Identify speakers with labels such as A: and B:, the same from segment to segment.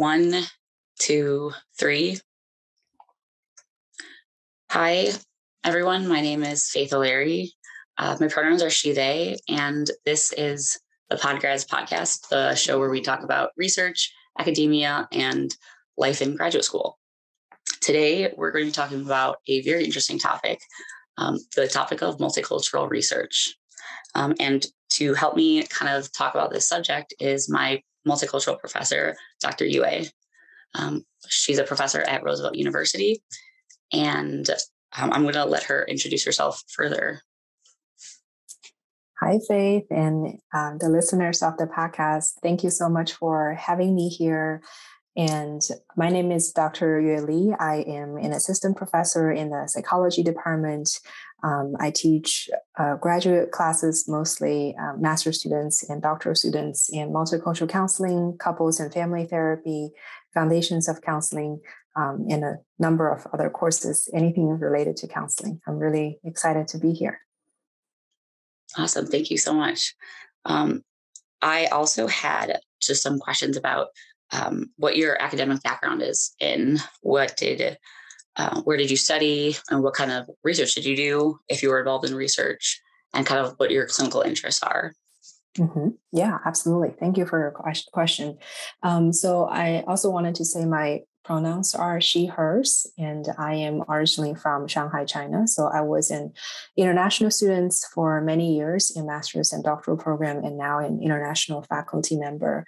A: one, two, three. Hi, everyone. My name is Faith O'Leary. Uh, my pronouns are she, they, and this is the Podgrads podcast, the show where we talk about research, academia, and life in graduate school. Today, we're going to be talking about a very interesting topic um, the topic of multicultural research. Um, and to help me kind of talk about this subject is my multicultural professor, Dr. Yue. Um, she's a professor at Roosevelt University, and um, I'm going to let her introduce herself further.
B: Hi, Faith, and um, the listeners of the podcast. Thank you so much for having me here. And my name is Dr. Yue Li. I am an assistant professor in the psychology department. Um, I teach uh, graduate classes, mostly uh, master students and doctoral students in multicultural counseling, couples and family therapy, foundations of counseling, um, and a number of other courses, anything related to counseling. I'm really excited to be here.
A: Awesome. Thank you so much. Um, I also had just some questions about um, what your academic background is and what did, uh, where did you study and what kind of research did you do if you were involved in research and kind of what your clinical interests are.
B: Mm-hmm. Yeah, absolutely. Thank you for your question. Um, so I also wanted to say my pronouns are she, hers, and I am originally from Shanghai, China. So I was an international student for many years in master's and doctoral program, and now an international faculty member.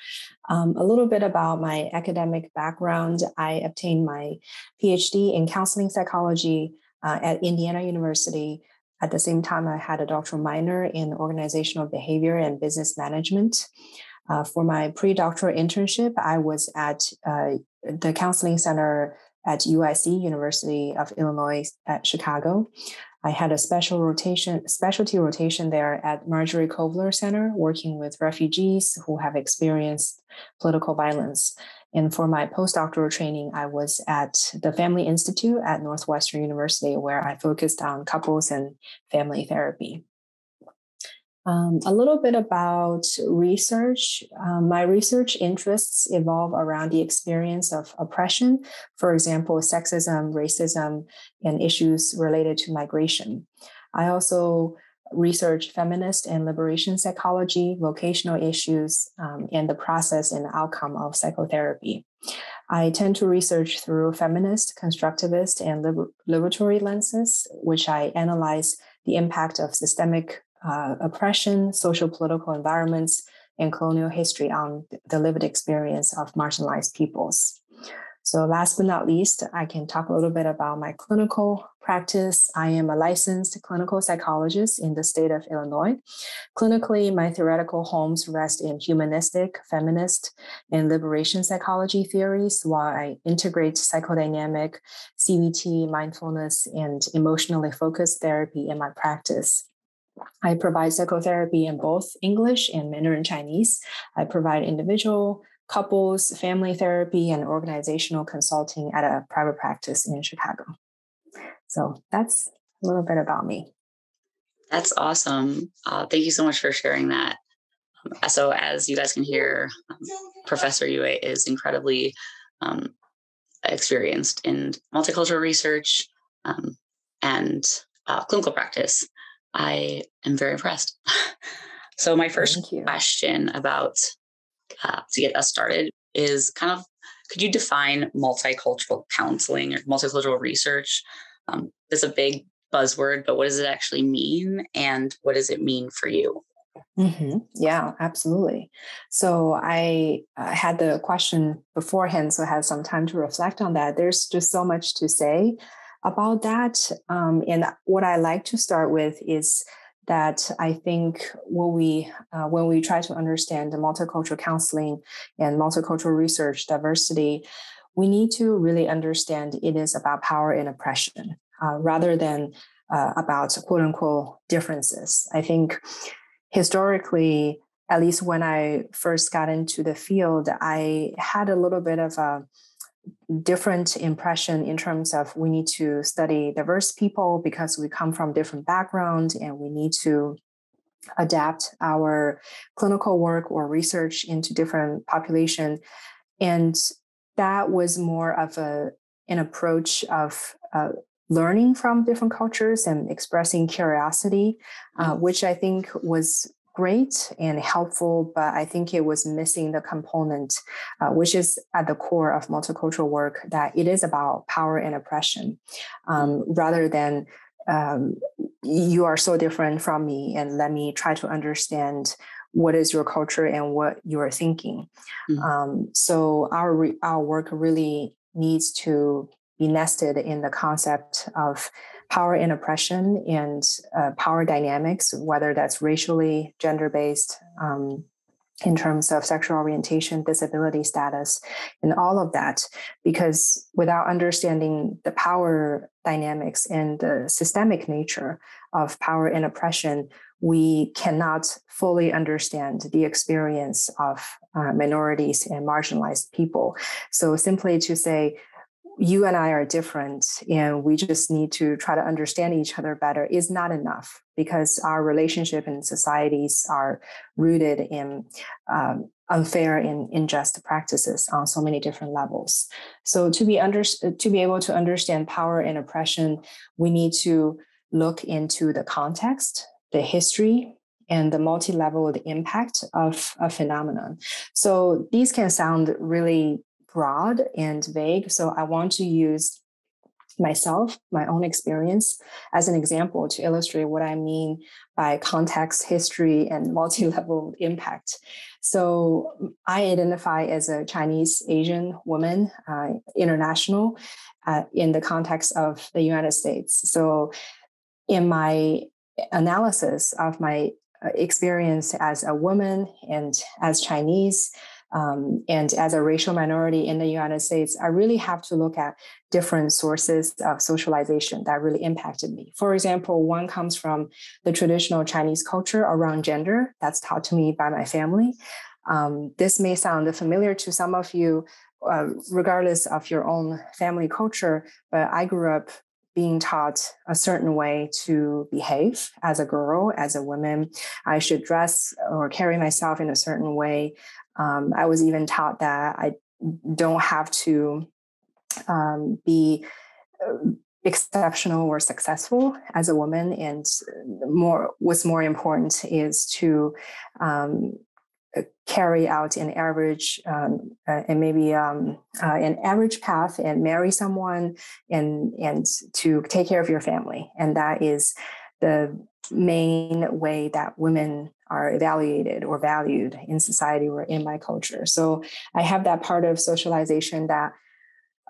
B: Um, a little bit about my academic background. I obtained my PhD in counseling psychology uh, at Indiana University. At the same time, I had a doctoral minor in organizational behavior and business management. Uh, for my pre-doctoral internship, I was at uh, the counseling center at UIC, University of Illinois at Chicago. I had a special rotation, specialty rotation there at Marjorie Kovler Center, working with refugees who have experienced political violence. And for my postdoctoral training, I was at the Family Institute at Northwestern University, where I focused on couples and family therapy. Um, a little bit about research. Um, my research interests evolve around the experience of oppression, for example, sexism, racism, and issues related to migration. I also research feminist and liberation psychology, vocational issues, um, and the process and outcome of psychotherapy. I tend to research through feminist, constructivist, and liber- liberatory lenses, which I analyze the impact of systemic uh, oppression, social political environments, and colonial history on the lived experience of marginalized peoples. So, last but not least, I can talk a little bit about my clinical practice. I am a licensed clinical psychologist in the state of Illinois. Clinically, my theoretical homes rest in humanistic, feminist, and liberation psychology theories, while I integrate psychodynamic, CBT, mindfulness, and emotionally focused therapy in my practice. I provide psychotherapy in both English and Mandarin Chinese. I provide individual, couples, family therapy, and organizational consulting at a private practice in Chicago. So that's a little bit about me.
A: That's awesome. Uh, thank you so much for sharing that. Um, so, as you guys can hear, um, Professor Yue is incredibly um, experienced in multicultural research um, and uh, clinical practice. I am very impressed. so, my first question about uh, to get us started is kind of could you define multicultural counseling or multicultural research? Um, it's a big buzzword, but what does it actually mean and what does it mean for you?
B: Mm-hmm. Yeah, absolutely. So I uh, had the question beforehand, so I had some time to reflect on that. There's just so much to say about that. Um, and what I like to start with is that I think when we uh, when we try to understand the multicultural counseling and multicultural research diversity, we need to really understand it is about power and oppression uh, rather than uh, about quote unquote differences. I think historically, at least when I first got into the field, I had a little bit of a different impression in terms of we need to study diverse people because we come from different backgrounds and we need to adapt our clinical work or research into different population. And that was more of a an approach of uh, learning from different cultures and expressing curiosity, uh, which I think was great and helpful, but I think it was missing the component, uh, which is at the core of multicultural work, that it is about power and oppression um, rather than um, you are so different from me and let me try to understand what is your culture and what you are thinking. Mm-hmm. Um, so our re- our work really needs to be nested in the concept of power and oppression and uh, power dynamics, whether that's racially, gender based, um, in terms of sexual orientation, disability status, and all of that. Because without understanding the power dynamics and the systemic nature of power and oppression, we cannot fully understand the experience of uh, minorities and marginalized people. So, simply to say, you and I are different and we just need to try to understand each other better is not enough because our relationship and societies are rooted in um, unfair and unjust practices on so many different levels. So to be under to be able to understand power and oppression, we need to look into the context, the history, and the multi-level impact of a phenomenon. So these can sound really broad and vague. So I want to use myself, my own experience, as an example to illustrate what I mean by context, history, and multi level impact. So I identify as a Chinese Asian woman, uh, international, uh, in the context of the United States. So in my analysis of my uh, experience as a woman and as Chinese, um, and as a racial minority in the United States, I really have to look at different sources of socialization that really impacted me. For example, one comes from the traditional Chinese culture around gender that's taught to me by my family. Um, this may sound familiar to some of you, uh, regardless of your own family culture, but I grew up being taught a certain way to behave as a girl, as a woman. I should dress or carry myself in a certain way. Um, I was even taught that I don't have to um, be uh, exceptional or successful as a woman, and more what's more important is to um, uh, carry out an average um, uh, and maybe um, uh, an average path and marry someone and and to take care of your family. And that is the main way that women are evaluated or valued in society or in my culture. So I have that part of socialization that,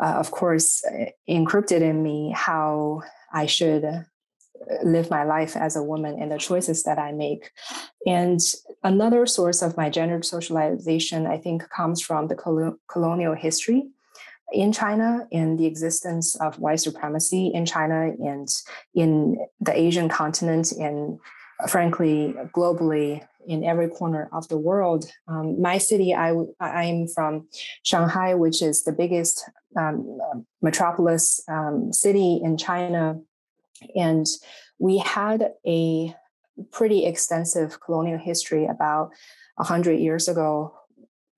B: uh, of course, uh, encrypted in me how I should uh, live my life as a woman and the choices that I make. And another source of my gendered socialization, I think, comes from the colonial history in China and the existence of white supremacy in China and in the Asian continent and frankly globally in every corner of the world. Um, my city, I I'm from Shanghai, which is the biggest um, metropolis um, city in China, and we had a pretty extensive colonial history about hundred years ago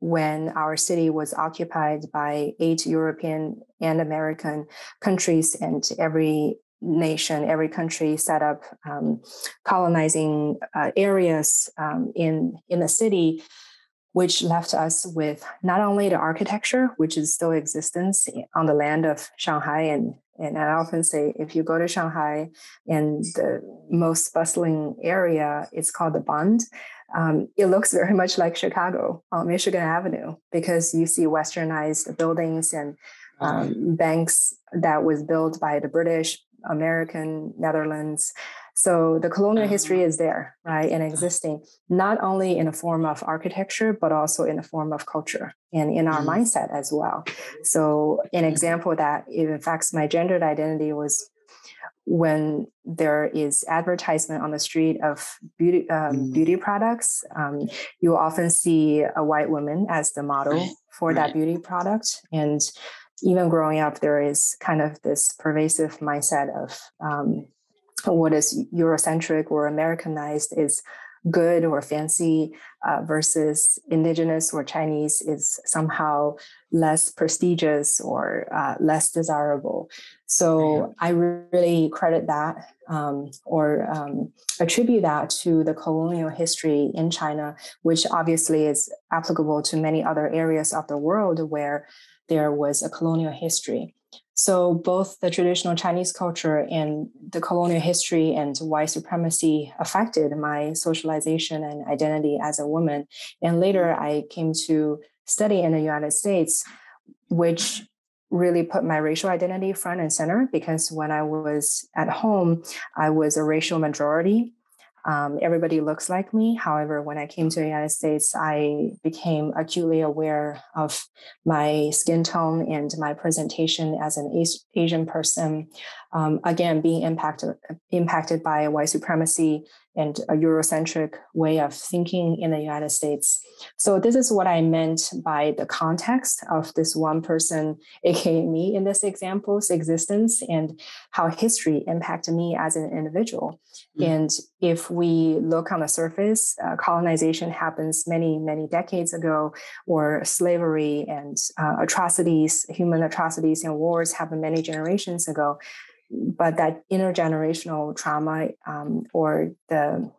B: when our city was occupied by eight European and American countries, and every nation, every country set up um, colonizing uh, areas um, in in the city, which left us with not only the architecture, which is still existence on the land of Shanghai and and I often say, if you go to Shanghai and the most bustling area, it's called the Bund um, it looks very much like Chicago on Michigan Avenue because you see westernized buildings and um, banks that was built by the British, American, Netherlands. So the colonial history uh-huh. is there, right, and existing not only in a form of architecture, but also in a form of culture and in our mm-hmm. mindset as well. So an example that it affects my gendered identity was when there is advertisement on the street of beauty um, mm. beauty products, um, you often see a white woman as the model right. for right. that beauty product. And even growing up, there is kind of this pervasive mindset of um, what is Eurocentric or Americanized is good or fancy uh, versus indigenous or Chinese is somehow less prestigious or uh, less desirable. So I really credit that um, or um, attribute that to the colonial history in China, which obviously is applicable to many other areas of the world where there was a colonial history. So both the traditional Chinese culture and the colonial history and white supremacy affected my socialization and identity as a woman. And later I came to study in the United States, which really put my racial identity front and center because when I was at home, I was a racial majority um, everybody looks like me. However, when I came to the United States, I became acutely aware of my skin tone and my presentation as an Asian person. Um, again, being impacted impacted by white supremacy and a Eurocentric way of thinking in the United States. So this is what I meant by the context of this one person, aka me, in this example's existence, and how history impacted me as an individual. Mm-hmm. And if we look on the surface, uh, colonization happens many, many decades ago, or slavery and uh, atrocities, human atrocities and wars happened many generations ago but that intergenerational trauma um, or the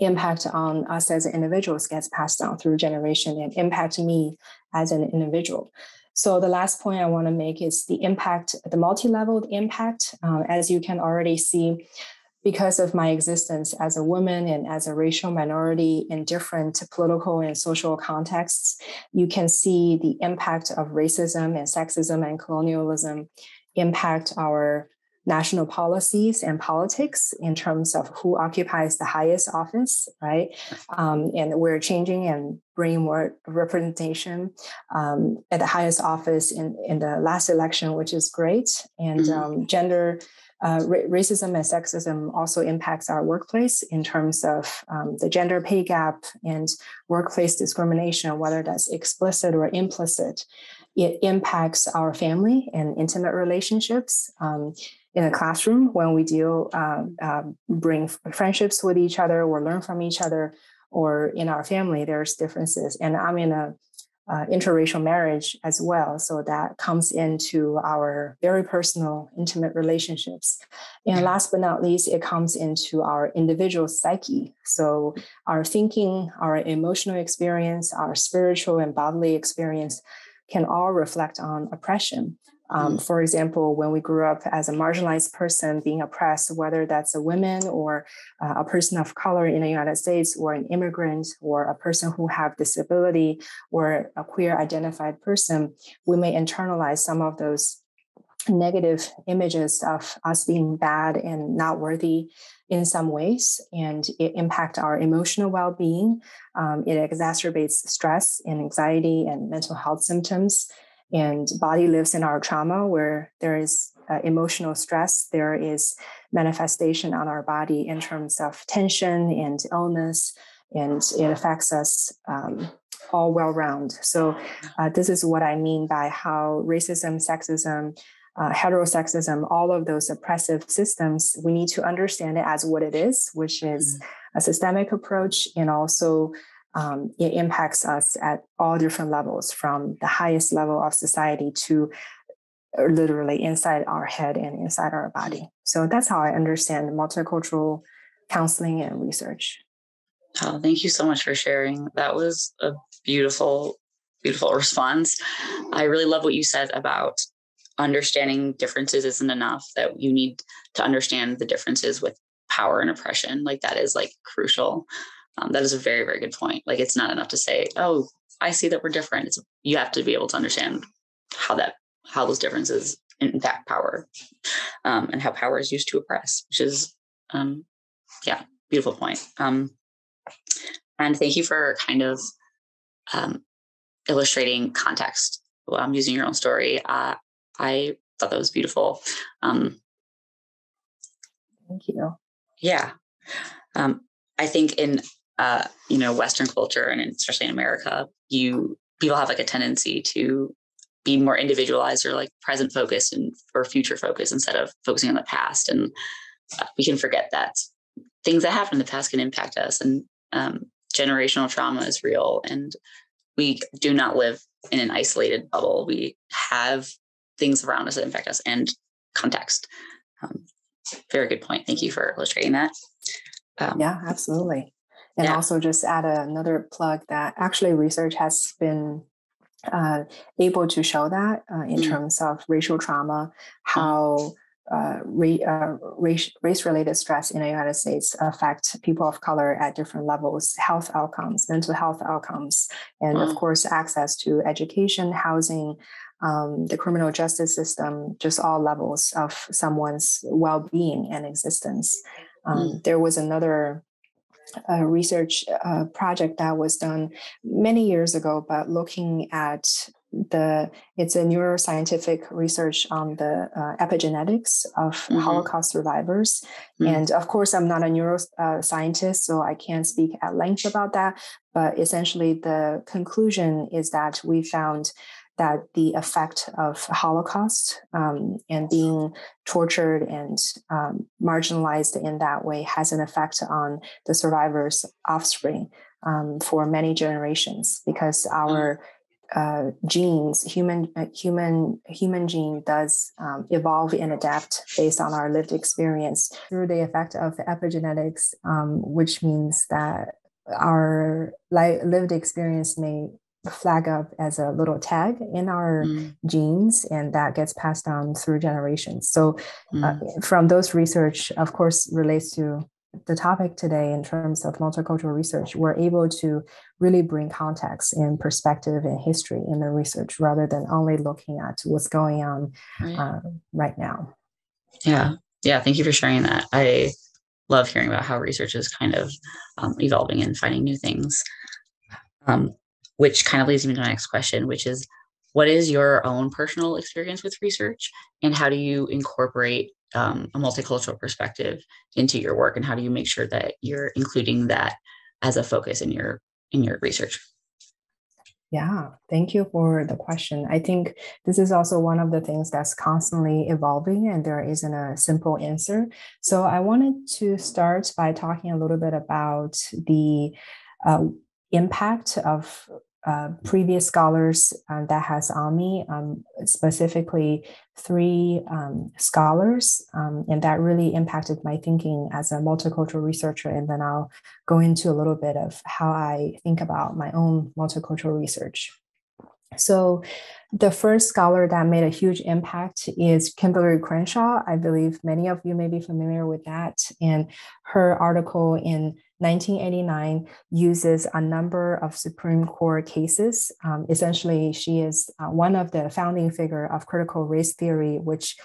B: impact on us as individuals gets passed down through generation and impact me as an individual. So the last point I want to make is the impact, the multi-leveled impact. Uh, as you can already see, because of my existence as a woman and as a racial minority in different political and social contexts, you can see the impact of racism and sexism and colonialism impact our national policies and politics in terms of who occupies the highest office, right? Um, and we're changing and bringing more representation um, at the highest office in, in the last election, which is great. And mm-hmm. um, gender. Uh, racism and sexism also impacts our workplace in terms of um, the gender pay gap and workplace discrimination, whether that's explicit or implicit. It impacts our family and intimate relationships. Um, in a classroom when we deal uh, uh, bring friendships with each other or learn from each other or in our family there's differences. And i'm in a uh, interracial marriage as well. So that comes into our very personal intimate relationships. And last but not least it comes into our individual psyche. So our thinking our emotional experience our spiritual and bodily experience can all reflect on oppression um, mm. for example, when we grew up as a marginalized person being oppressed, whether that's a woman or uh, a person of color in the United States, or an immigrant, or a person who have disability, or a queer identified person, we may internalize some of those negative images of us being bad and not worthy in some ways and it impact our emotional well-being um, it exacerbates stress and anxiety and mental health symptoms and body lives in our trauma where there is uh, emotional stress there is manifestation on our body in terms of tension and illness and it affects us um, all well round so uh, this is what i mean by how racism sexism uh, heterosexism all of those oppressive systems we need to understand it as what it is which is mm-hmm. a systemic approach and also um, it impacts us at all different levels from the highest level of society to uh, literally inside our head and inside our body. So that's how I understand multicultural counseling and research.
A: Oh, thank you so much for sharing. That was a beautiful, beautiful response. I really love what you said about understanding differences isn't enough, that you need to understand the differences with power and oppression. Like that is like crucial. Um, that is a very, very good point. Like it's not enough to say, oh, I see that we're different. It's, you have to be able to understand how that, how those differences impact power um, and how power is used to oppress, which is, um, yeah, beautiful point. Um, and thank you for kind of um, illustrating context. Well, I'm using your own story. Uh, I thought that was beautiful. Um,
B: thank you.
A: Yeah. I think in uh, you know, Western culture and especially in America, you people have like a tendency to be more individualized or like present focused and or future focused instead of focusing on the past. And uh, we can forget that things that happened in the past can impact us. And Um, generational trauma is real, and we do not live in an isolated bubble. We have things around us that infect us and context. Um, very good point. Thank you for illustrating that.
B: Um, yeah, absolutely. And yeah. also just add a, another plug that actually research has been uh, able to show that uh, in mm. terms of racial trauma, mm. how uh, ra- uh, race, race-related stress in the United States affect people of color at different levels, health outcomes, mental health outcomes, and of course, access to education, housing, um, the criminal justice system, just all levels of someone's well-being and existence. Um, mm. There was another a research uh, project that was done many years ago, but looking at the it's a neuroscientific research on the uh, epigenetics of mm-hmm. Holocaust survivors, mm-hmm. and of course, I'm not a neuroscientist, uh, so I can't speak at length about that. But essentially, the conclusion is that we found that the effect of Holocaust um, and being tortured and um, marginalized in that way has an effect on the survivors' offspring um, for many generations because our uh, genes, human uh, human human gene does um, evolve and adapt based on our lived experience through the effect of epigenetics, um, which means that our li- lived experience may flag up as a little tag in our mm. genes and that gets passed down through generations. So uh, mm. uh, from those research of course relates to the topic today in terms of multicultural research. We're able to really bring context and perspective and history in the research rather than only looking at what's going on right, uh, right now.
A: Yeah. Yeah thank you for sharing that. I love hearing about how research is kind of um, evolving and finding new things. Um, which kind of leads me to my next question, which is what is your own personal experience with research and how do you incorporate um, a multicultural perspective into your work and how do you make sure that you're including that as a focus in your in your research
B: yeah, thank you for the question. I think this is also one of the things that's constantly evolving, and there isn't a simple answer. So, I wanted to start by talking a little bit about the uh, impact of uh, previous scholars uh, that has on me, um, specifically three um, scholars, um, and that really impacted my thinking as a multicultural researcher. And then I'll go into a little bit of how I think about my own multicultural research. So, the first scholar that made a huge impact is Kimberlé Crenshaw. I believe many of you may be familiar with that. And her article in 1989 uses a number of Supreme Court cases. Um, essentially, she is uh, one of the founding figure of critical race theory, which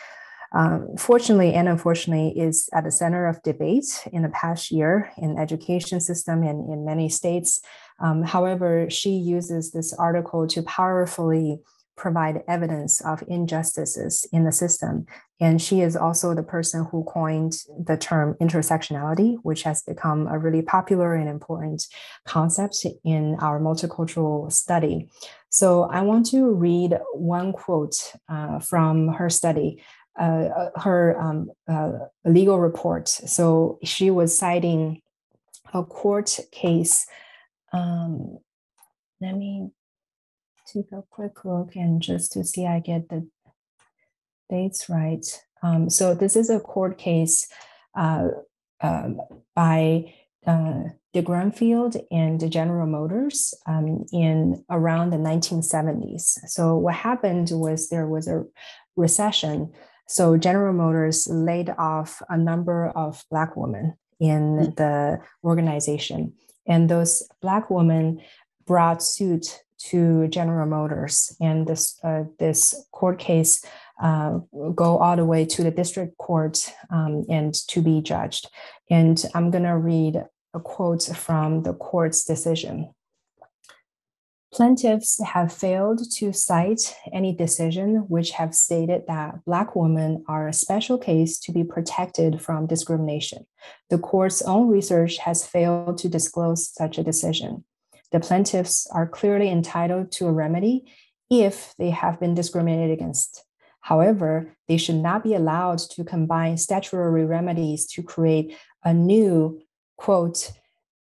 B: um, fortunately and unfortunately is at the center of debate in the past year in education system and in many states. Um, however, she uses this article to powerfully provide evidence of injustices in the system. And she is also the person who coined the term intersectionality, which has become a really popular and important concept in our multicultural study. So I want to read one quote uh, from her study. Uh, her um, uh, legal report. So she was citing a court case. Um, let me take a quick look and just to see I get the dates right. Um, so this is a court case uh, um, by uh, DeGraffenreid and General Motors um, in around the 1970s. So what happened was there was a recession. So General Motors laid off a number of Black women in mm-hmm. the organization. And those Black women brought suit to General Motors, and this uh, this court case uh, go all the way to the district court um, and to be judged. And I'm to read a quote from the court's decision. Plaintiffs have failed to cite any decision which have stated that Black women are a special case to be protected from discrimination. The court's own research has failed to disclose such a decision the plaintiffs are clearly entitled to a remedy if they have been discriminated against. However, they should not be allowed to combine statutory remedies to create a new, quote,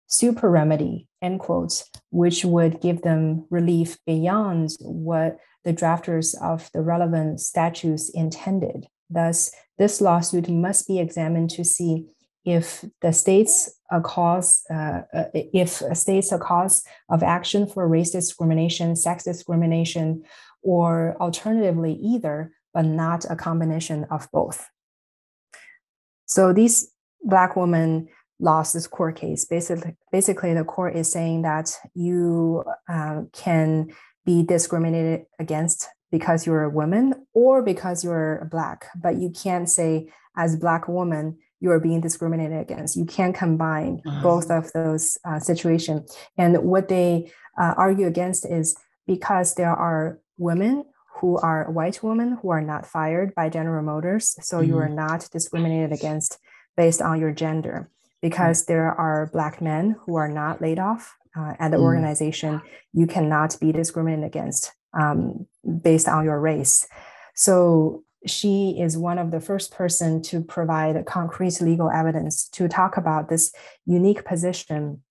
B: super remedy, end quotes, which would give them relief beyond what the drafters of the relevant statutes intended. Thus, this lawsuit must be examined to see if the state's a cause, uh, uh if a state's a cause of action for race discrimination, sex discrimination, or alternatively either, but not a combination of both. So these black women lost this court case. Basically, basically the court is saying that you uh, can be discriminated against because you're a woman or because you're black, but you can't say as black woman you are being discriminated against. You can't combine uh-huh. both of those uh, situations. And what they uh, argue against is because there are women who are white women who are not fired by General Motors, so mm-hmm. you are mm-hmm. not discriminated against based on your gender. Because there are black men who are not laid off uh, at the mm-hmm. organization, you cannot be discriminated against um, based on your race. So she is one of the first person to provide concrete legal evidence to talk about this unique position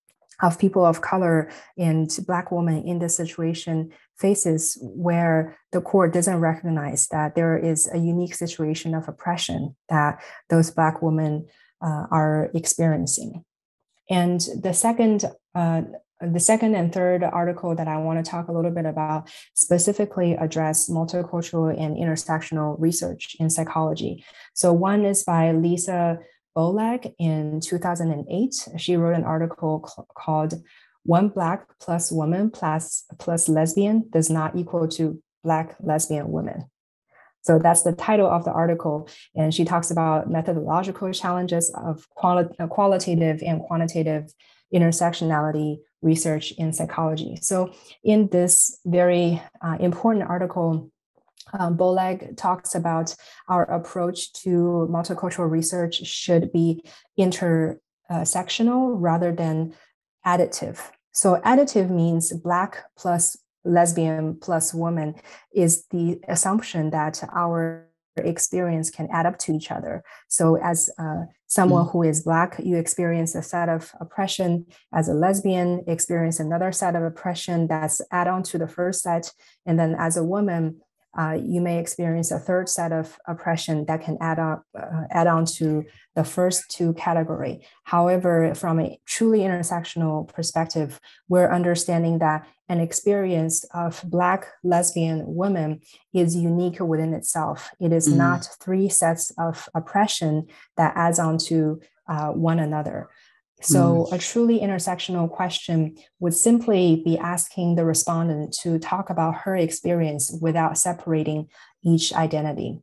B: of people of color and black women in this situation faces where the court doesn't recognize that there is a unique situation of oppression that those black women uh, are experiencing and the second uh, the second and third article that I want to talk a little bit about specifically address multicultural and intersectional research in psychology. So one is by Lisa Bowleg in 2008. She wrote an article cl- called One Black plus Woman plus, plus Lesbian does not equal to Black lesbian women. So that's the title of the article. And she talks about methodological challenges of quali- qualitative and quantitative intersectionality research in psychology. So, in this very uh, important article, um, Bowleg talks about our approach to multicultural research should be intersectional rather than additive. So, additive means Black plus lesbian plus woman is the assumption that our experience can add up to each other. So, as uh, someone mm. who is Black, you experience a set of oppression. As a lesbian, experience another set of oppression that's add on to the first set. And then as a woman, uh, you may experience a third set of oppression that can add up uh, add on to the first two category. However, from a truly intersectional perspective, we're understanding that an experience of Black lesbian women is unique within itself. It is mm. not three sets of oppression that adds on to uh, one another. So, mm. a truly intersectional question would simply be asking the respondent to talk about her experience without separating each identity.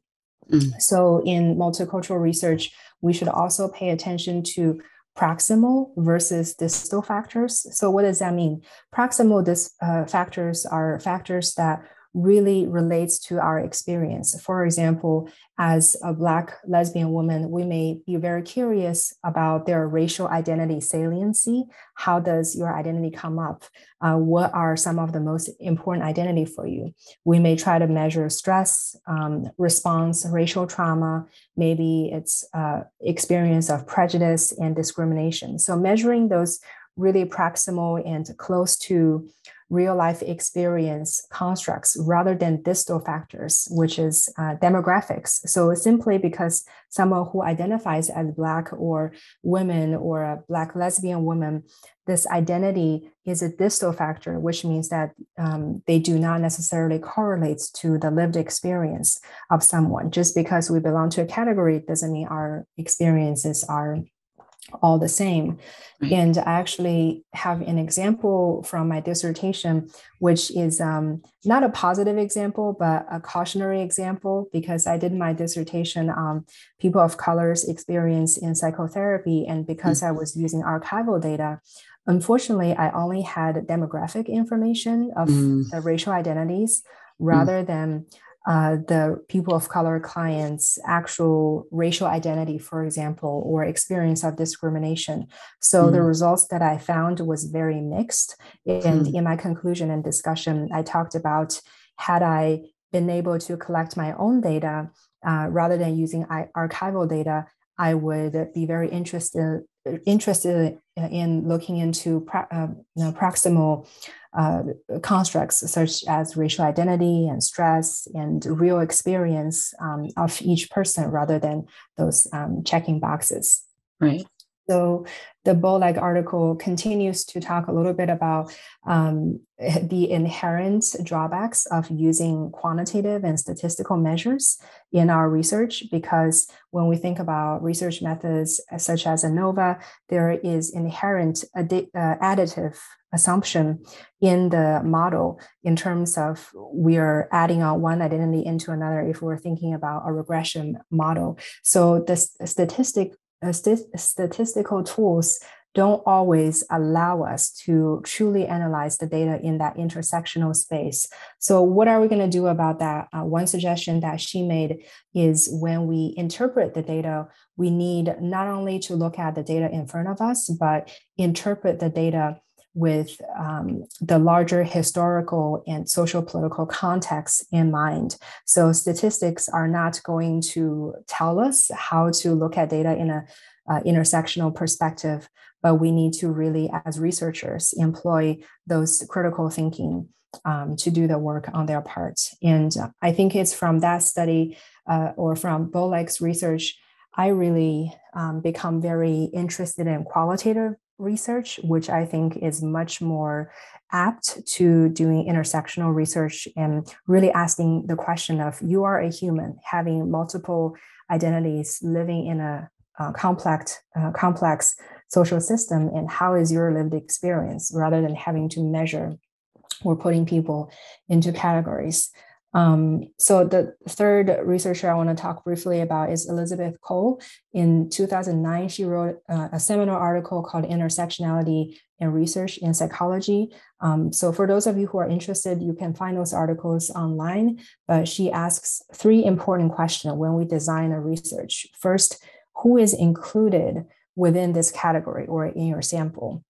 B: Mm. So, in multicultural research, we should also pay attention to proximal versus distal factors. So, what does that mean? Proximal dis, uh, factors are factors that really relates to our experience. For example, as a Black lesbian woman, we may be very curious about their racial identity saliency. How does your identity come up? Uh, what are some of the most important identity for you? We may try to measure stress, um, response, racial trauma. Maybe it's uh, experience of prejudice and discrimination. So measuring those really proximal and close to real life experience constructs rather than distal factors, which is uh, demographics. So simply because someone who identifies as Black or women or a Black lesbian woman, this identity is a distal factor, which means that um, they do not necessarily correlate to the lived experience of someone. Just because we belong to a category doesn't mean our experiences are all the same. And I actually have an example from my dissertation, which is um, not a positive example, but a cautionary example, because I did my dissertation on people of color's experience in psychotherapy. And because mm-hmm. I was using archival data, unfortunately, I only had demographic information of mm-hmm. the racial identities rather mm-hmm. than uh, the people of color clients' actual racial identity, for example, or experience of discrimination. So mm. the results that I found was very mixed. And mm. in my conclusion and discussion, I talked about had I been able to collect my own data uh, rather than using archival data, I would be very interested interested in looking into uh, proximal uh, constructs such as racial identity and stress and real experience um, of each person rather than those um, checking boxes.
A: Right.
B: So the Bowleg article continues to talk a little bit about um, the inherent drawbacks of using quantitative and statistical measures in our research, because when we think about research methods such as ANOVA, there is inherent uh, additive assumption in the model in terms of we are adding on one identity into another if we're thinking about a regression model. So the statistic st- statistical tools don't always allow us to truly analyze the data in that intersectional space. So, what are we going to do about that? Uh, one suggestion that she made is when we interpret the data, we need not only to look at the data in front of us, but interpret the data with um, the larger historical and social political context in mind. So statistics are not going to tell us how to look at data in a uh, intersectional perspective, but we need to really, as researchers, employ those critical thinking um, to do the work on their part. And I think it's from that study uh, or from Bowleg's research, I really um, become very interested in qualitative research, which I think is much more apt to doing intersectional research and really asking the question of you are a human having multiple identities living in a, a complex uh, complex social system and how is your lived experience rather than having to measure or putting people into categories um, so the third researcher I want to talk briefly about is Elizabeth Cole. In 2009, she wrote uh, a seminal article called Intersectionality and Research in Psychology. Um, so for those of you who are interested, you can find those articles online. But she asks three important questions when we design a research. First, who is included within this category or in your sample?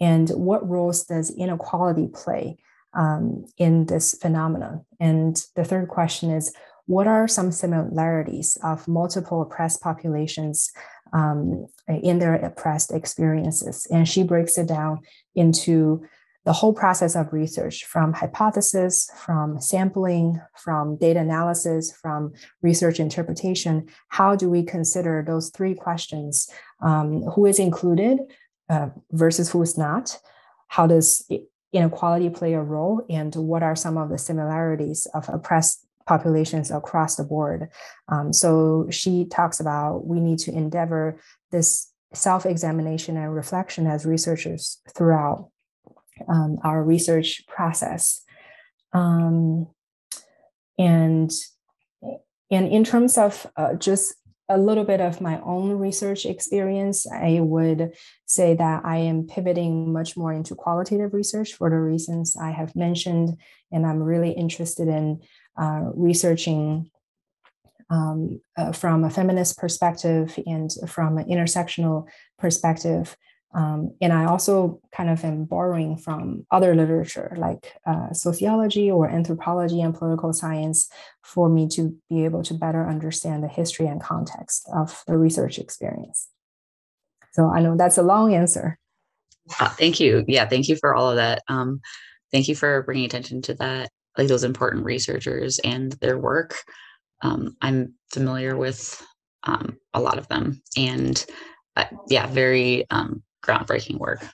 B: And what roles does inequality play? Um, in this phenomenon? And the third question is what are some similarities of multiple oppressed populations um, in their oppressed experiences? And she breaks it down into the whole process of research from hypothesis, from sampling, from data analysis, from research interpretation. How do we consider those three questions? Um, who is included uh, versus who is not? How does inequality play a role and what are some of the similarities of oppressed populations across the board. Um, so she talks about we need to endeavor this self-examination and reflection as researchers throughout um, our research process. Um, and and in terms of uh, just a little bit of my own research experience, I would say that I am pivoting much more into qualitative research for the reasons I have mentioned. And I'm really interested in uh, researching um, uh, from a feminist perspective and from an intersectional perspective um, and I also kind of am borrowing from other literature like uh, sociology or anthropology and political science for me to be able to better understand the history and context of the research experience. So I know that's a long answer.
A: Uh, thank you. Yeah, thank you for all of that. Um, thank you for bringing attention to that, like those important researchers and their work. Um, I'm familiar with um, a lot of them, and uh, yeah, very um, groundbreaking work.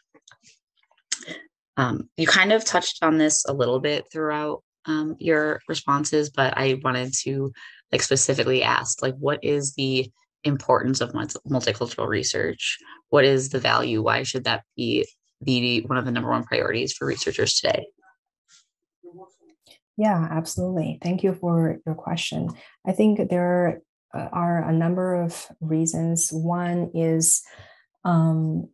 A: Um, you kind of touched on this a little bit throughout um, your responses, but I wanted to like specifically ask, like, what is the importance of multicultural research? What is the value? Why should that be the one of the number one priorities for researchers today?
B: Yeah, absolutely. Thank you for your question. I think there are a number of reasons. One is um,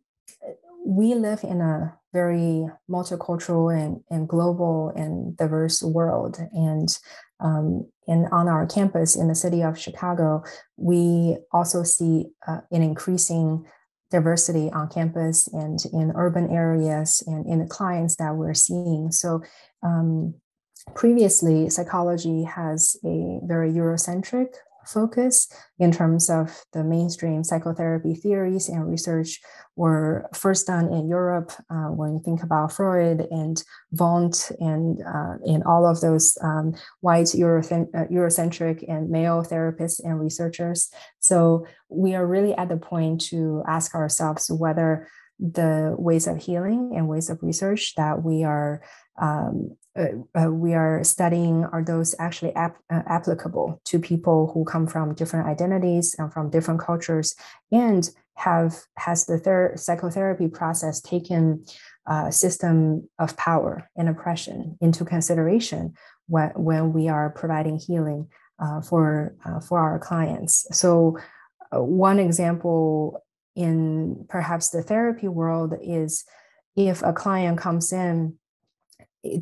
B: we live in a very multicultural and, and global and diverse world. And um, and on our campus in the city of Chicago, we also see uh, an increasing diversity on campus and in urban areas and in the clients that we're seeing. So um, previously, psychology has a very Eurocentric focus in terms of the mainstream psychotherapy theories and research were first done in Europe uh, when you think about Freud and Wundt and, uh, and all of those um, white Eurocent- uh, Eurocentric and male therapists and researchers. So we are really at the point to ask ourselves whether the ways of healing and ways of research that we are um, uh, uh, we are studying are those actually ap- uh, applicable to people who come from different identities and from different cultures and have has the ther- psychotherapy process taken a uh, system of power and oppression into consideration when, when we are providing healing uh, for for our clients. So one example in perhaps the therapy world is if a client comes in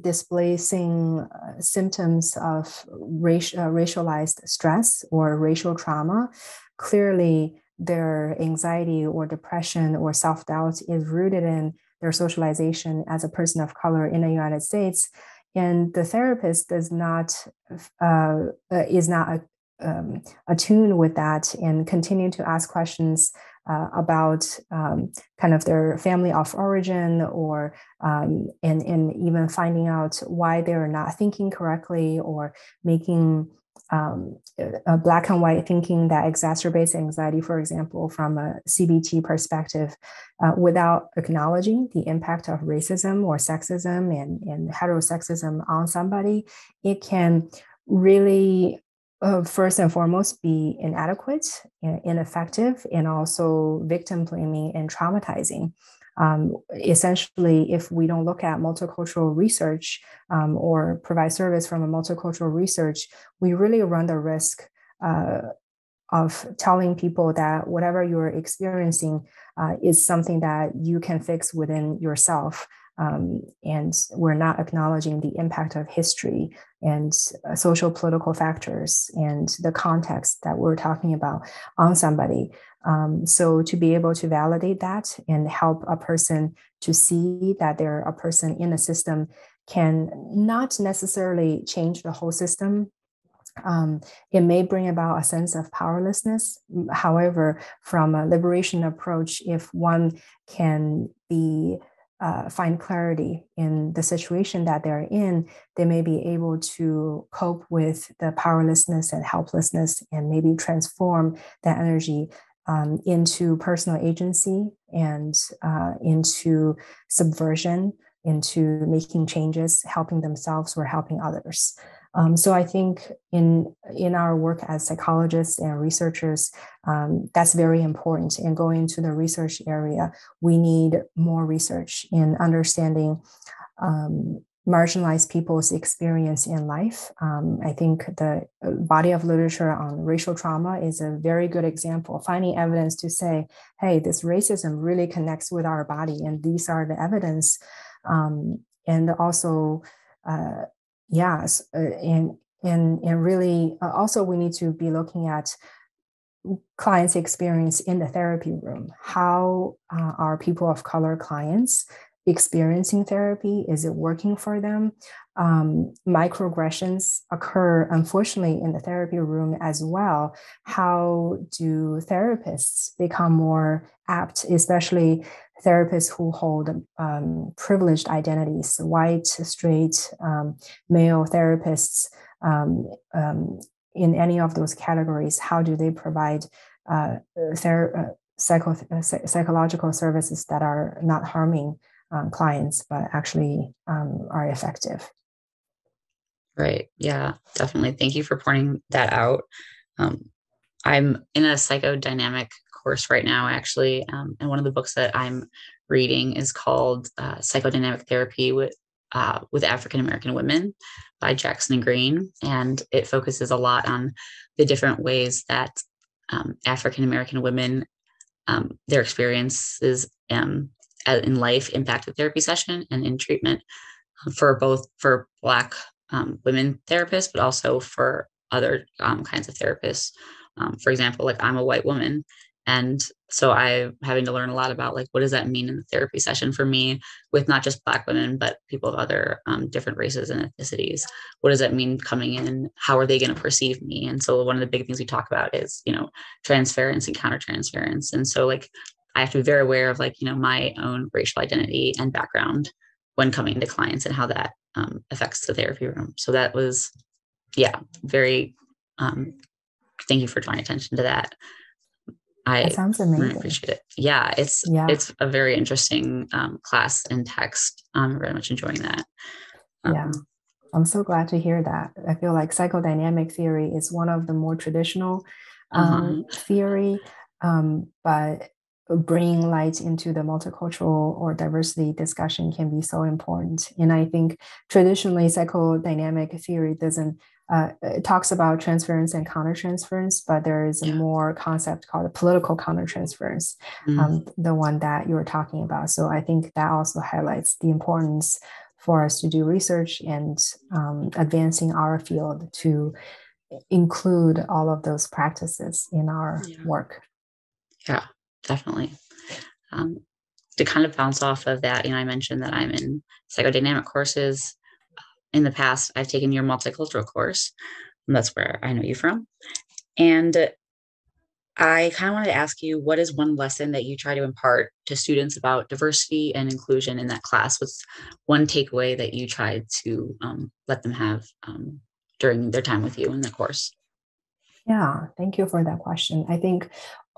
B: displacing uh, symptoms of racial, uh, racialized stress or racial trauma, clearly their anxiety or depression or self doubt is rooted in their socialization as a person of color in the United States. And the therapist does not uh, uh is not um, attuned with that and continue to ask questions uh, about um, kind of their family of origin or um, and, and even finding out why they're not thinking correctly or making um, a black and white thinking that exacerbates anxiety, for example, from a CBT perspective, uh, without acknowledging the impact of racism or sexism and, and heterosexism on somebody, it can really uh, first and foremost be inadequate, ineffective, and also victim blaming and traumatizing. Um, essentially, if we don't look at multicultural research um, or provide service from a multicultural research, we really run the risk uh, of telling people that whatever you're experiencing uh, is something that you can fix within yourself. Um, and we're not acknowledging the impact of history and uh, social political factors and the context that we're talking about on somebody. Um, so to be able to validate that and help a person to see that they're a person in a system can not necessarily change the whole system. Um, it may bring about a sense of powerlessness. However, from a liberation approach, if one can be uh, find clarity in the situation that they're in, they may be able to cope with the powerlessness and helplessness and maybe transform that energy um, into personal agency and uh, into subversion, into making changes, helping themselves or helping others. Um, so I think in in our work as psychologists and researchers, um, that's very important. And going into the research area, we need more research in understanding um, marginalized people's experience in life. Um, I think the uh, body of literature on racial trauma is a very good example, finding evidence to say, hey, this racism really connects with our body, and these are the evidence. Um, and also, uh, yes uh, and and and really uh, also we need to be looking at clients experience in the therapy room. How uh, are people of color clients experiencing therapy? Is it working for them? Um, microaggressions occur unfortunately in the therapy room as well. How do therapists become more apt especially therapists who hold um, privileged identities, white, straight, um, male therapists um, um in any of those categories, how do they provide uh, uh, psycho- uh, psychological services that are not harming um, clients, but actually um, are effective?
A: Right. Yeah, definitely. Thank you for pointing that out. I'm in a psychodynamic course right now, actually. Um, and one of the books that I'm reading is called uh, Psychodynamic Therapy with uh, with African American Women by Jackson and Green, and it focuses a lot on the different ways that um, African American women um, their experiences um, in life impact the therapy session and in treatment um, for both for Black um, women therapists, but also for other um, kinds of therapists. for example, like I'm a white woman, and so I'm having to learn a lot about like what does that mean in the therapy session for me with not just Black women but people of other um, different races and ethnicities. What does that mean coming in? How are they going to perceive me? And so one of the big things we talk about is you know transference and countertransference. And so like I have to be very aware of like you know my own racial identity and background when coming to clients and how that um, affects the therapy room. So that was yeah very um, thank you for drawing attention to that. I that sounds amazing. Really appreciate it. Yeah, it's yeah. it's a very interesting um, class and text. I'm very much enjoying that.
B: Um, yeah, I'm so glad to hear that. I feel like psychodynamic theory is one of the more traditional um, uh-huh. theory, um, but bringing light into the multicultural or diversity discussion can be so important. And I think traditionally psychodynamic theory doesn't uh, it talks about transference and countertransference, but there is a yeah. more concept called political countertransference, mm. um, the one that you were talking about. So I think that also highlights the importance for us to do research and um, advancing our field to include all of those practices in our yeah. work.
A: Yeah, definitely. Um, to kind of bounce off of that, you know, I mentioned that I'm in psychodynamic courses in the past, I've taken your multicultural course. that's where I know you from. And I kind of wanted to ask you what is one lesson that you try to impart to students about diversity and inclusion in that class? What's one takeaway that you try to um, let them have um, during their time with you in the course?
B: Yeah, thank you for that question. I think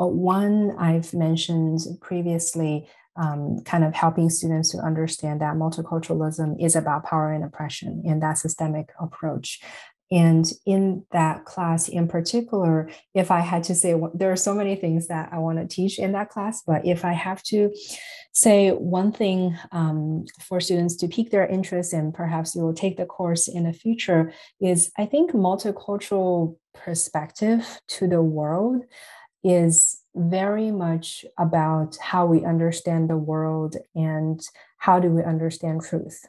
B: one I've mentioned previously um, kind of helping students to understand that multiculturalism is about power and oppression and that systemic approach. And in that class in particular, if I had to say, there are so many things that I want to teach in that class, but if I have to say one thing um, for students to pique their interest and perhaps you will take the course in the future, is I think multicultural perspective to the world is very much about how we understand the world and how do we understand truth.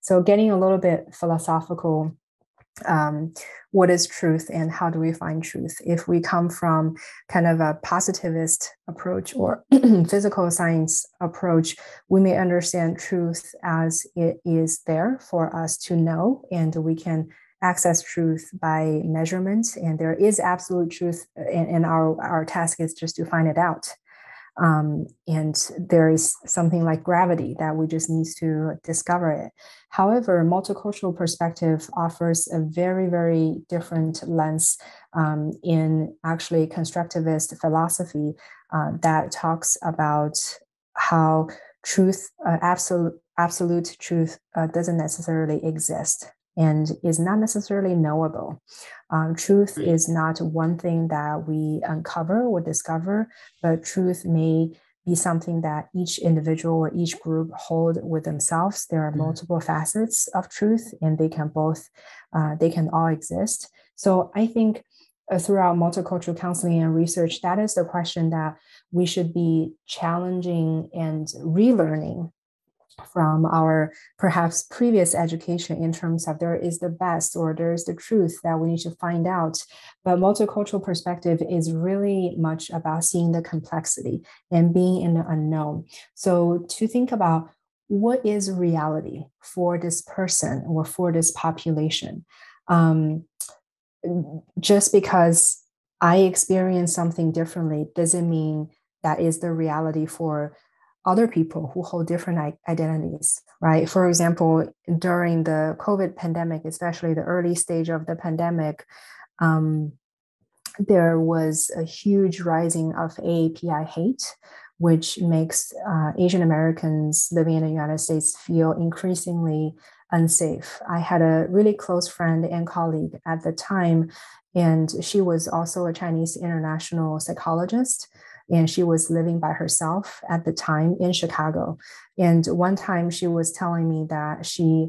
B: So, getting a little bit philosophical, um, what is truth and how do we find truth? If we come from kind of a positivist approach or physical science approach, we may understand truth as it is there for us to know, and we can access truth by measurement, and there is absolute truth, and, and our, our task is just to find it out. Um, and there is something like gravity that we just need to discover it. However, multicultural perspective offers a very, very different lens um, in actually constructivist philosophy uh, that talks about how truth, uh, absolute absolute truth, uh, doesn't necessarily exist and is not necessarily knowable. Um, truth is not one thing that we uncover or discover, but truth may be something that each individual or each group hold with themselves. There are mm. multiple facets of truth, and they can both, uh, they can all exist. So I think uh, throughout multicultural counseling and research, that is the question that we should be challenging and relearning from our perhaps previous education in terms of there is the best or there is the truth that we need to find out. But multicultural perspective is really much about seeing the complexity and being in the unknown. So to think about what is reality for this person or for this population. Um, just because I experience something differently doesn't mean that is the reality for other people who hold different identities, right? For example, during the COVID pandemic, especially the early stage of the pandemic, um, there was a huge rising of AAPI hate, which makes uh, Asian Americans living in the United States feel increasingly unsafe. I had a really close friend and colleague at the time, and she was also a Chinese international psychologist and she was living by herself at the time in Chicago. And one time she was telling me that she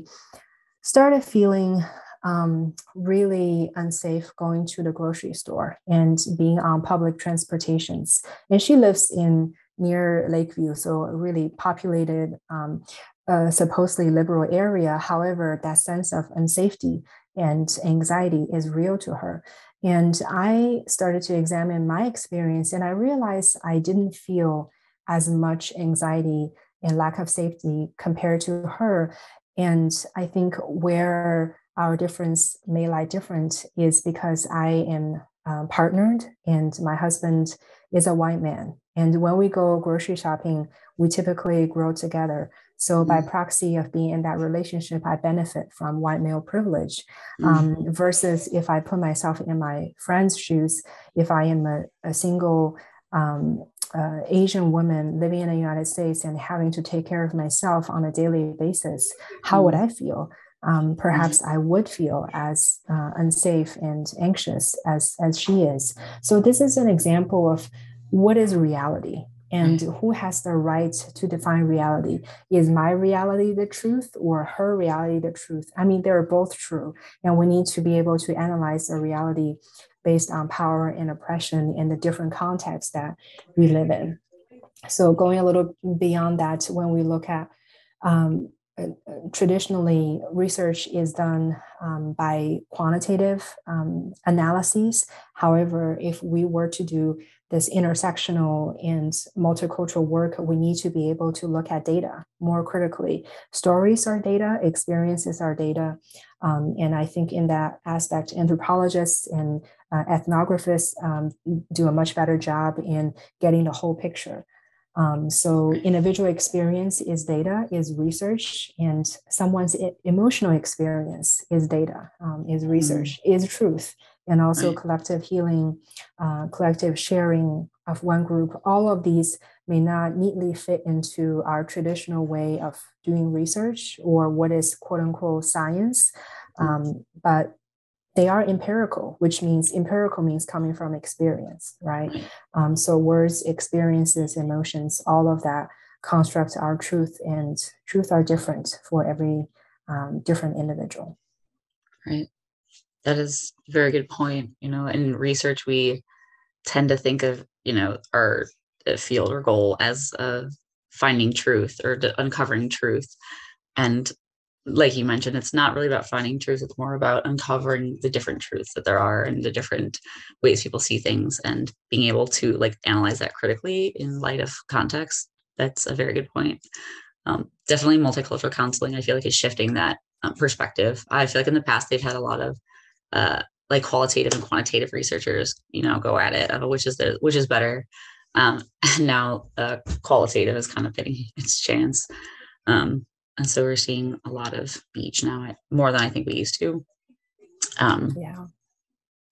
B: started feeling um, really unsafe going to the grocery store and being on public transportations. And she lives in near Lakeview, so a really populated, um, supposedly liberal area. However, that sense of unsafety and anxiety is real to her. And I started to examine my experience, and I realized I didn't feel as much anxiety and lack of safety compared to her. And I think where our difference may lie different is because I am um, partnered and my husband is a white man. And when we go grocery shopping, we typically grow together. So mm-hmm. by proxy of being in that relationship, I benefit from white male privilege. Mm-hmm. Um, versus if I put myself in my friend's shoes, if I am a, a single um, uh, Asian woman living in the United States and having to take care of myself on a daily basis, how would mm-hmm. I feel? Um, perhaps I would feel as uh, unsafe and anxious as as she is. So this is an example of what is reality and who has the right to define reality? Is my reality the truth or her reality the truth? I mean they're both true and we need to be able to analyze the reality based on power and oppression in the different contexts that we live in. So going a little beyond that when we look at um, traditionally research is done um, by quantitative um, analyses however if we were to do this intersectional and multicultural work, we need to be able to look at data more critically. Stories are data, experiences are data. Um, and I think in that aspect, anthropologists and uh, ethnographers um, do a much better job in getting the whole picture. Um, so individual experience is data, is research, and someone's emotional experience is data, um, is research, mm. is truth and also right. collective healing, uh, collective sharing of one group. All of these may not neatly fit into our traditional way of doing research or what is quote unquote science, mm. um, but they are empirical, which means empirical means coming from experience, right? Um, so words, experiences, emotions, all of that construct our truth, and truth are different for every um, different individual.
A: Right that is a very good point. You know, in research, we tend to think of, you know, our uh, field or goal as uh, finding truth or uncovering truth. And like you mentioned, it's not really about finding truth. It's more about uncovering the different truths that there are and the different ways people see things and being able to like analyze that critically in light of context. That's a very good point. Um, definitely multicultural counseling, I feel like is shifting that um, perspective. I feel like in the past, they've had a lot of uh, like qualitative and quantitative researchers, you know, go at it, uh, which is the which is better. Um, and now uh, qualitative is kind of getting its chance. Um, and so we're seeing a lot of beach now, more than I think we used to. Um, yeah.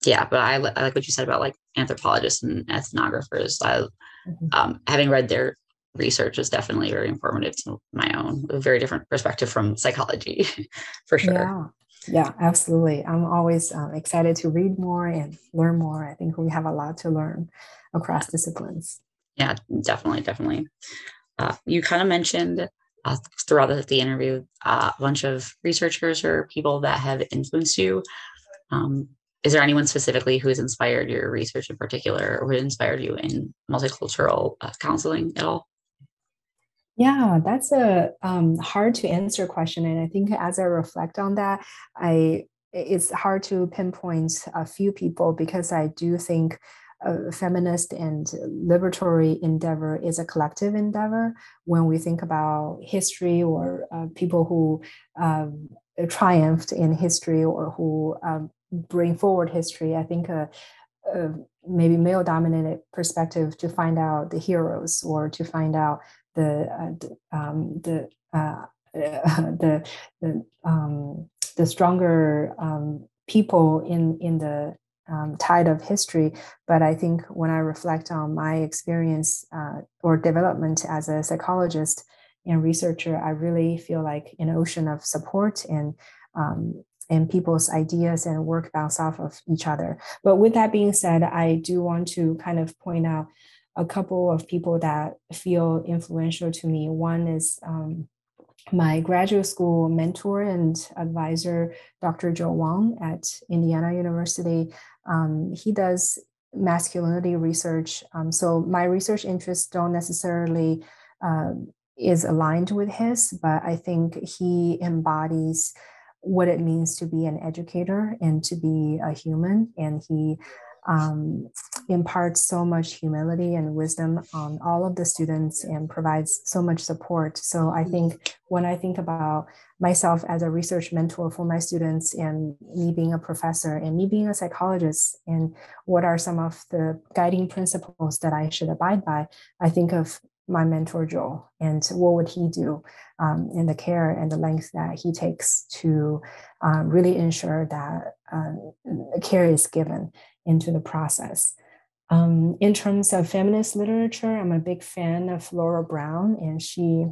A: Yeah, but I, I like what you said about like anthropologists and ethnographers. I, mm-hmm. um, having read their research is definitely very informative to my own, a very different perspective from psychology, for sure.
B: Yeah. Yeah, absolutely. I'm always um, excited to read more and learn more. I think we have a lot to learn across disciplines.
A: Yeah, definitely, definitely. Uh, you kind of mentioned uh, throughout the, the interview uh, a bunch of researchers or people that have influenced you. Um, is there anyone specifically who has inspired your research in particular or who inspired you in multicultural uh, counseling at all?
B: Yeah, that's a um, hard to answer question, and I think as I reflect on that, I it's hard to pinpoint a few people because I do think a feminist and liberatory endeavor is a collective endeavor. When we think about history or uh, people who um, triumphed in history or who um, bring forward history, I think a, a maybe male dominated perspective to find out the heroes or to find out the uh, the um, the, uh, the the um, the stronger um, people in in the um, tide of history. But I think when I reflect on my experience uh, or development as a psychologist and researcher, I really feel like an ocean of support and um, and people's ideas and work bounce off of each other. But with that being said, I do want to kind of point out a couple of people that feel influential to me. One is um, my graduate school mentor and advisor, Dr. Joel Wong at Indiana University. Um, he does masculinity research. Um, so my research interests don't necessarily uh, is aligned with his, but I think he embodies what it means to be an educator and to be a human. And he um, imparts so much humility and wisdom on all of the students and provides so much support. So I think when I think about myself as a research mentor for my students and me being a professor and me being a psychologist and what are some of the guiding principles that I should abide by, I think of my mentor Joel and what would he do um, in the care and the length that he takes to um, really ensure that um, care is given into the process. Um, in terms of feminist literature, I'm a big fan of Laura Brown, and she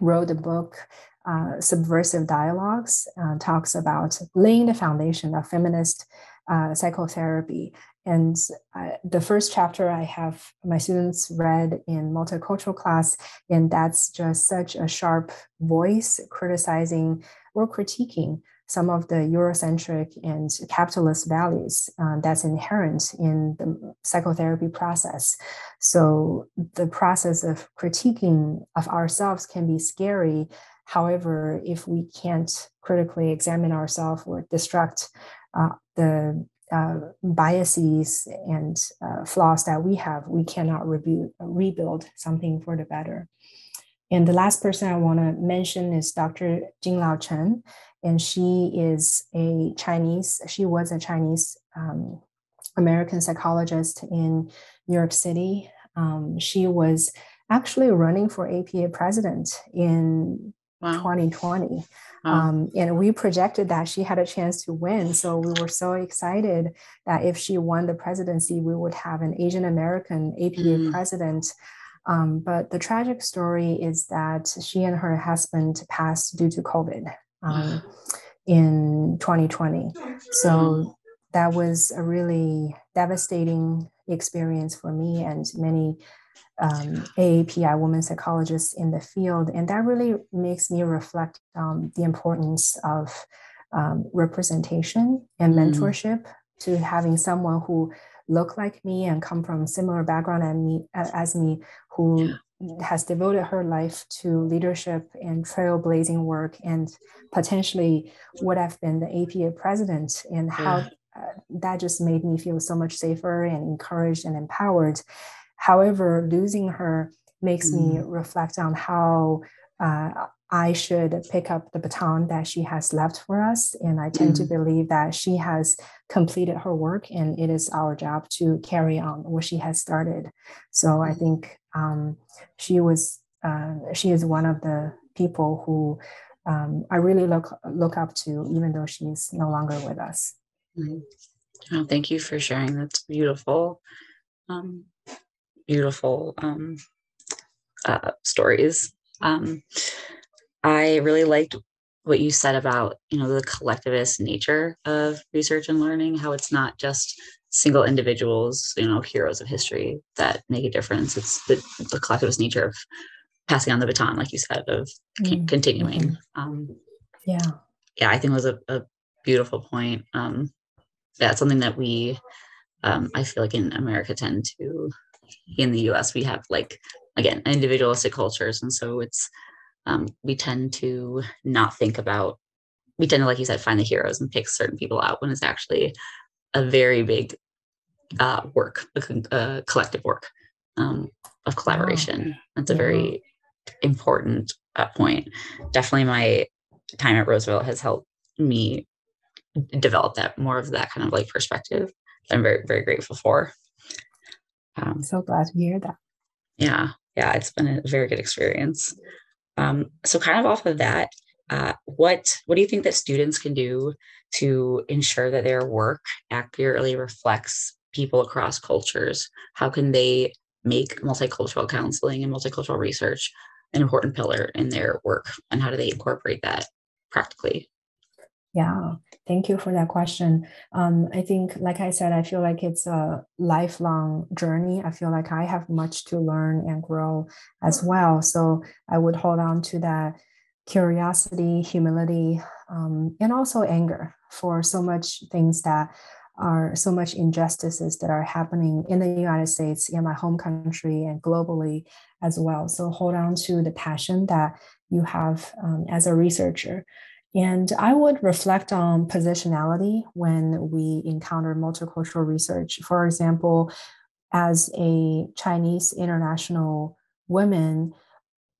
B: wrote a book, uh, Subversive Dialogues, uh, talks about laying the foundation of feminist uh, psychotherapy. And uh, the first chapter I have my students read in multicultural class, and that's just such a sharp voice criticizing or critiquing some of the Eurocentric and capitalist values uh, that's inherent in the psychotherapy process. So the process of critiquing of ourselves can be scary. However, if we can't critically examine ourselves or destruct uh, the uh, biases and uh, flaws that we have, we cannot rebu- rebuild something for the better. And the last person I want to mention is Dr. Jean Lau Chin and she is a Chinese, she was a Chinese um, American psychologist in New York City. Um, she was actually running for APA president in wow. 2020. Wow. Um, and we projected that she had a chance to win. So we were so excited that if she won the presidency, we would have an Asian American APA mm. president. Um, but the tragic story is that she and her husband passed due to COVID um, in 2020. So that was a really devastating experience for me and many um, AAPI women psychologists in the field. And that really makes me reflect on the importance of um, representation and mm. mentorship to having someone who look like me and come from a similar background and me as me who yeah has devoted her life to leadership and trailblazing work and potentially would have been the APA president and how yeah. uh, that just made me feel so much safer and encouraged and empowered. However, losing her makes mm. me reflect on how uh, I should pick up the baton that she has left for us. And I tend mm. to believe that she has completed her work and it is our job to carry on what she has started. So I mm. think um, she was, uh, she is one of the people who um, I really look look up to, even though she's no longer with us.
A: Mm. Oh, thank you for sharing. That's beautiful, um, beautiful um, uh, stories. Um, I really liked what you said about you know the collectivist nature of research and learning how it's not just single individuals you know heroes of history that make a difference it's the, the collectivist nature of passing on the baton like you said of mm-hmm. continuing mm-hmm. um,
B: yeah
A: yeah i think it was a, a beautiful point um that's something that we um i feel like in america tend to in the us we have like again individualistic cultures and so it's um, we tend to not think about we tend to like you said find the heroes and pick certain people out when it's actually a very big uh, work a, a, collective work um, of collaboration. that's a very important uh, point. Definitely my time at roosevelt has helped me develop that more of that kind of like perspective i'm very very grateful for.
B: Um, so glad to hear that.
A: Yeah. Yeah it's been a very good experience um, so, kind of off of that, uh, what what do you think that students can do to ensure that their work accurately reflects people across cultures? How can they make multicultural counseling and multicultural research an important pillar in their work, and how do they incorporate that practically?
B: Yeah, thank you for that question. Um, I think, like I said, I feel like it's a lifelong journey. I feel like I have much to learn and grow as well. So I would hold on to that curiosity, humility, um, and also anger for so much things that are so much injustices that are happening in the United States, in my home country, and globally as well. So hold on to the passion that you have um, as a researcher And I would reflect on positionality when we encounter multicultural research. For example, as a Chinese international woman,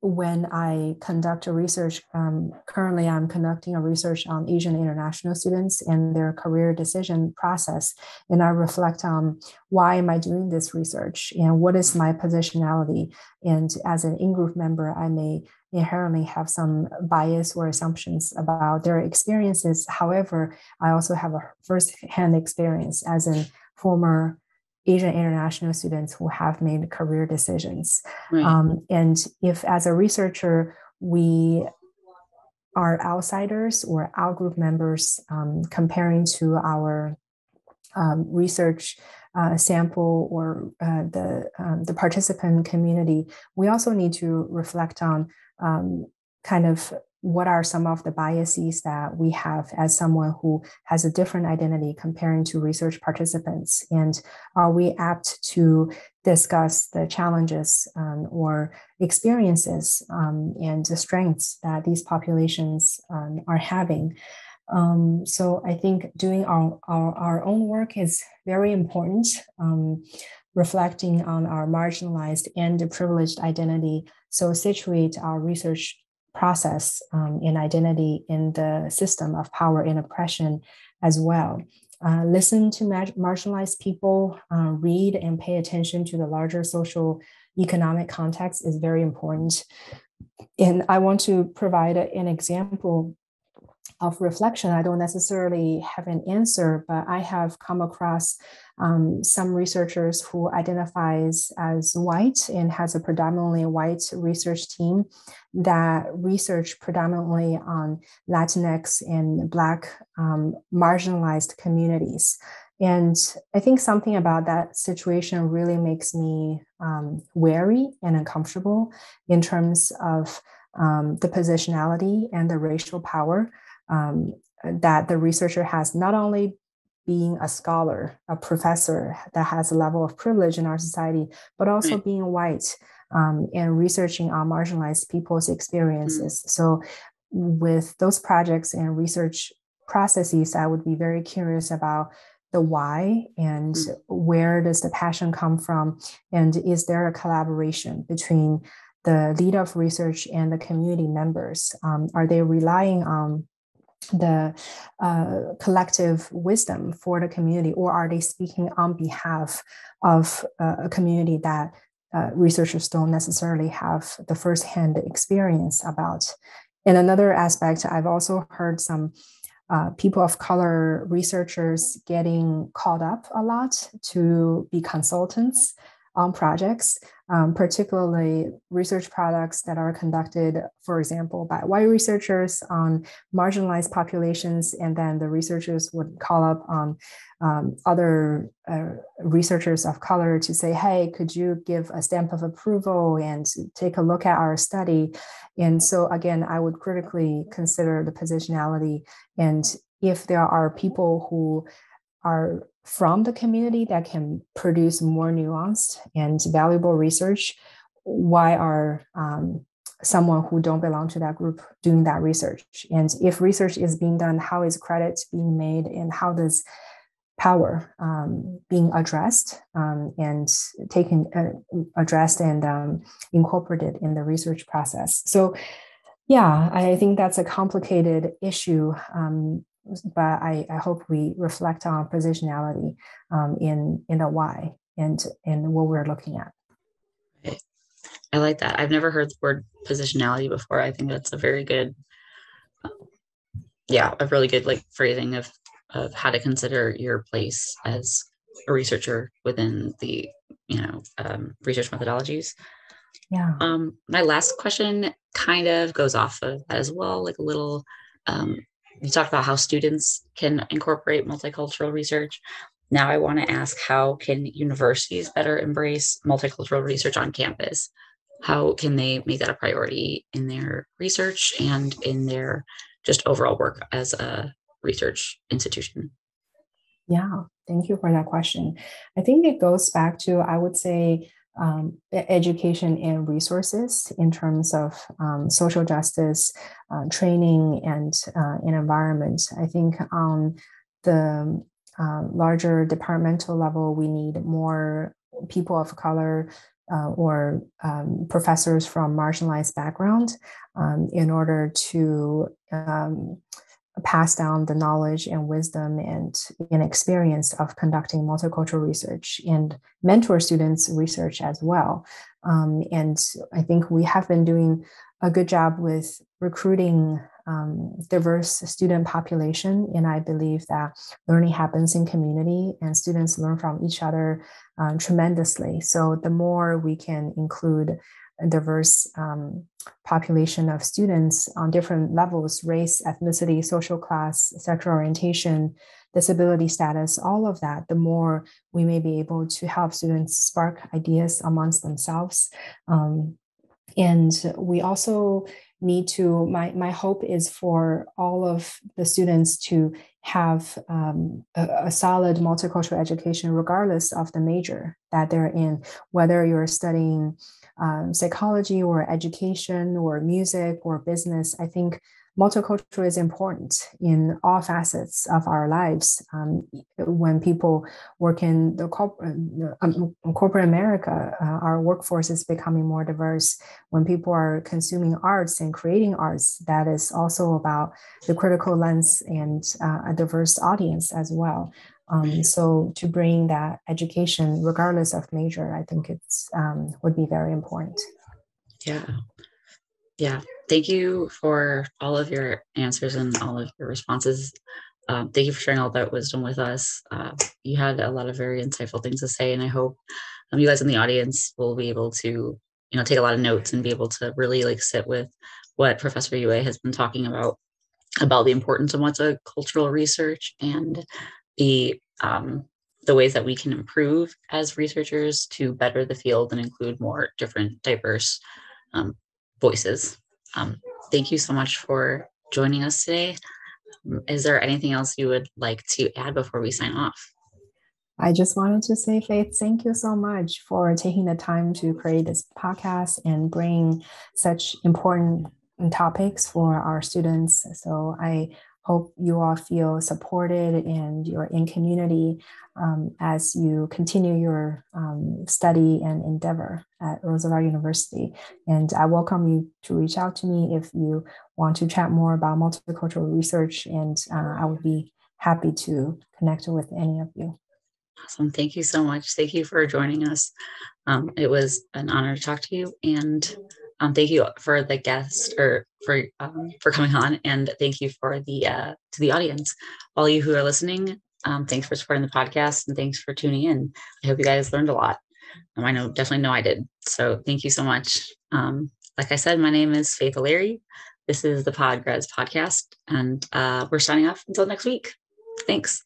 B: when I conduct a research, um, currently I'm conducting a research on Asian international students and their career decision process. And I reflect on why am I doing this research and what is my positionality. And as an in-group member, I may inherently have some bias or assumptions about their experiences. However, I also have a first-hand experience as a former Asian international students who have made career decisions. Right. Um, and if, as a researcher, we are outsiders or outgroup members um, comparing to our um, research uh, sample or uh, the um, the participant community, we also need to reflect on um, kind of what are some of the biases that we have as someone who has a different identity comparing to research participants? And are we apt to discuss the challenges um, or experiences um, and the strengths that these populations um, are having? Um, so I think doing our, our, our, own work is very important. Reflecting on our marginalized and privileged identity so situate our research process um, and identity in the system of power and oppression as well. Uh, listen to marginalized people, uh, read and pay attention to the larger social economic context is very important. And I want to provide an example of reflection. I don't necessarily have an answer, but I have come across um, some researchers who identifies as white and has a predominantly white research team that research predominantly on Latinx and Black um, marginalized communities. And I think something about that situation really makes me um, wary and uncomfortable in terms of um, the positionality and the racial power um, that the researcher has not only being a scholar, a professor that has a level of privilege in our society, but also right. being white um, and researching on marginalized people's experiences. Mm. So, with those projects and research processes, I would be very curious about the why and mm. where does the passion come from, and is there a collaboration between the lead of research and the community members? Um, are they relying on the uh, collective wisdom for the community, or are they speaking on behalf of uh, a community that uh, researchers don't necessarily have the firsthand experience about? And another aspect, I've also heard some uh, people of color researchers getting called up a lot to be consultants on projects, um, particularly research products that are conducted, for example, by white researchers on marginalized populations, and then the researchers would call up on um, other uh, researchers of color to say, hey, could you give a stamp of approval and take a look at our study? And so, again, I would critically consider the positionality. And if there are people who are from the community that can produce more nuanced and valuable research. Why are um, someone who don't belong to that group doing that research? And if research is being done how is credit being made and how does power um, being addressed um, and taken uh, addressed and um, incorporated in the research process? So yeah i think that's a complicated issue um, but I, I hope we reflect on positionality um, in in the why and and what we're looking at.
A: I like that. I've never heard the word positionality before. I think that's a very good, yeah, a really good like phrasing of of how to consider your place as a researcher within the you know um, research methodologies.
B: Yeah.
A: Um, my last question kind of goes off of that as well, like a little um, you talked about how students can incorporate multicultural research. Now I want to ask how can universities better embrace multicultural research on campus? How can they make that a priority in their research and in their just overall work as a research institution?
B: Yeah, thank you for that question. I think it goes back to, I would say, um, education and resources in terms of um, social justice, uh, training, and uh, an environment. I think on the uh, larger departmental level, we need more people of color uh, or um, professors from marginalized background um, in order to um, pass down the knowledge and wisdom and, and experience of conducting multicultural research and mentor students research as well. Um, and I think we have been doing a good job with recruiting um, diverse student population. And I believe that learning happens in community and students learn from each other um, tremendously. So the more we can include diverse um, population of students on different levels race, ethnicity, social class, sexual orientation, disability status, all of that, the more we may be able to help students spark ideas amongst themselves. Um, and we also need to my my hope is for all of the students to have um, a, a, solid multicultural education regardless of the major that they're in whether you're studying um, psychology or education or music or business i think multicultural is important in all facets of our lives. Um, when people work in the corporate, um, corporate America, uh, our workforce is becoming more diverse. When people are consuming arts and creating arts, that is also about the critical lens and uh, a diverse audience as well. Um, so to bring that education, regardless of major, I think it's um, would be very important.
A: Yeah, yeah thank you for all of your answers and all of your responses. Um, thank you for sharing all that wisdom with us. Uh, you had a lot of very insightful things to say, and I hope um, you guys in the audience will be able to, you know, take a lot of notes and be able to really like sit with what Professor Yue has been talking about about the importance of multicultural research and the um, the ways that we can improve as researchers to better the field and include more different diverse um, voices. Um, thank you so much for joining us today. Is there anything else you would like to add before we sign off?
B: I just wanted to say, Faith, thank you so much for taking the time to create this podcast and bring such important topics for our students. So I hope you all feel supported and you're in community um, as you continue your um, study and endeavor at Roosevelt University. And I welcome you to reach out to me if you want to chat more about multicultural research, and uh, I would be happy to connect with any of you.
A: Awesome. Thank you so much. Thank you for joining us. Um, it was an honor to talk to you and um, thank you for the guest or for um, for coming on, and thank you for the uh, to the audience, all you who are listening. Um, thanks for supporting the podcast, and thanks for tuning in. I hope you guys learned a lot. Um, I know definitely know I did. So thank you so much. Um, like I said, my name is Faith O'Leary. This is the Podgrads podcast, and uh, we're signing off until next week. Thanks.